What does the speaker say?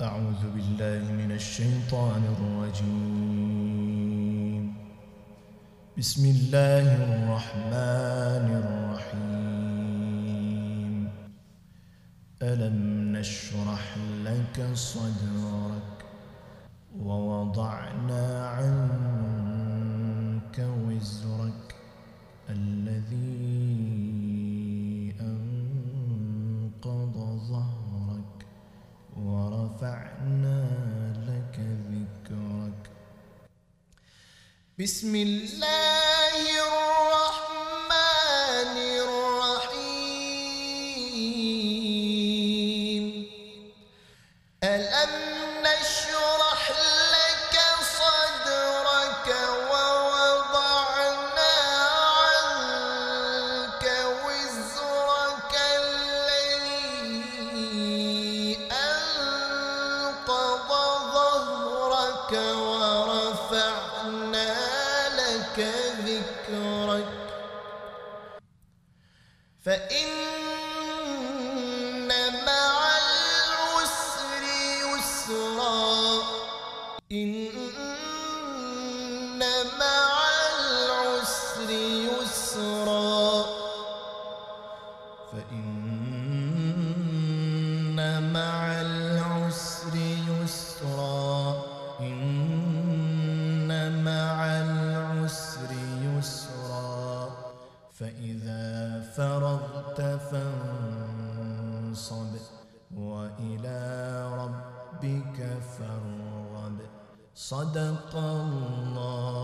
أعوذ بالله من الشيطان الرجيم. بسم الله الرحمن الرحيم. ألم نشرح لك صدرك ووضعنا عنك ورفعنا لك ذكرك. بسم الله الرحمن الرحيم. ألم لك ذكرك. فإن مع العسر يسرا. فإن مع العسر مع العسر يسرا فإذا فرغت فانصب وإلى ربك فارغب. صدق الله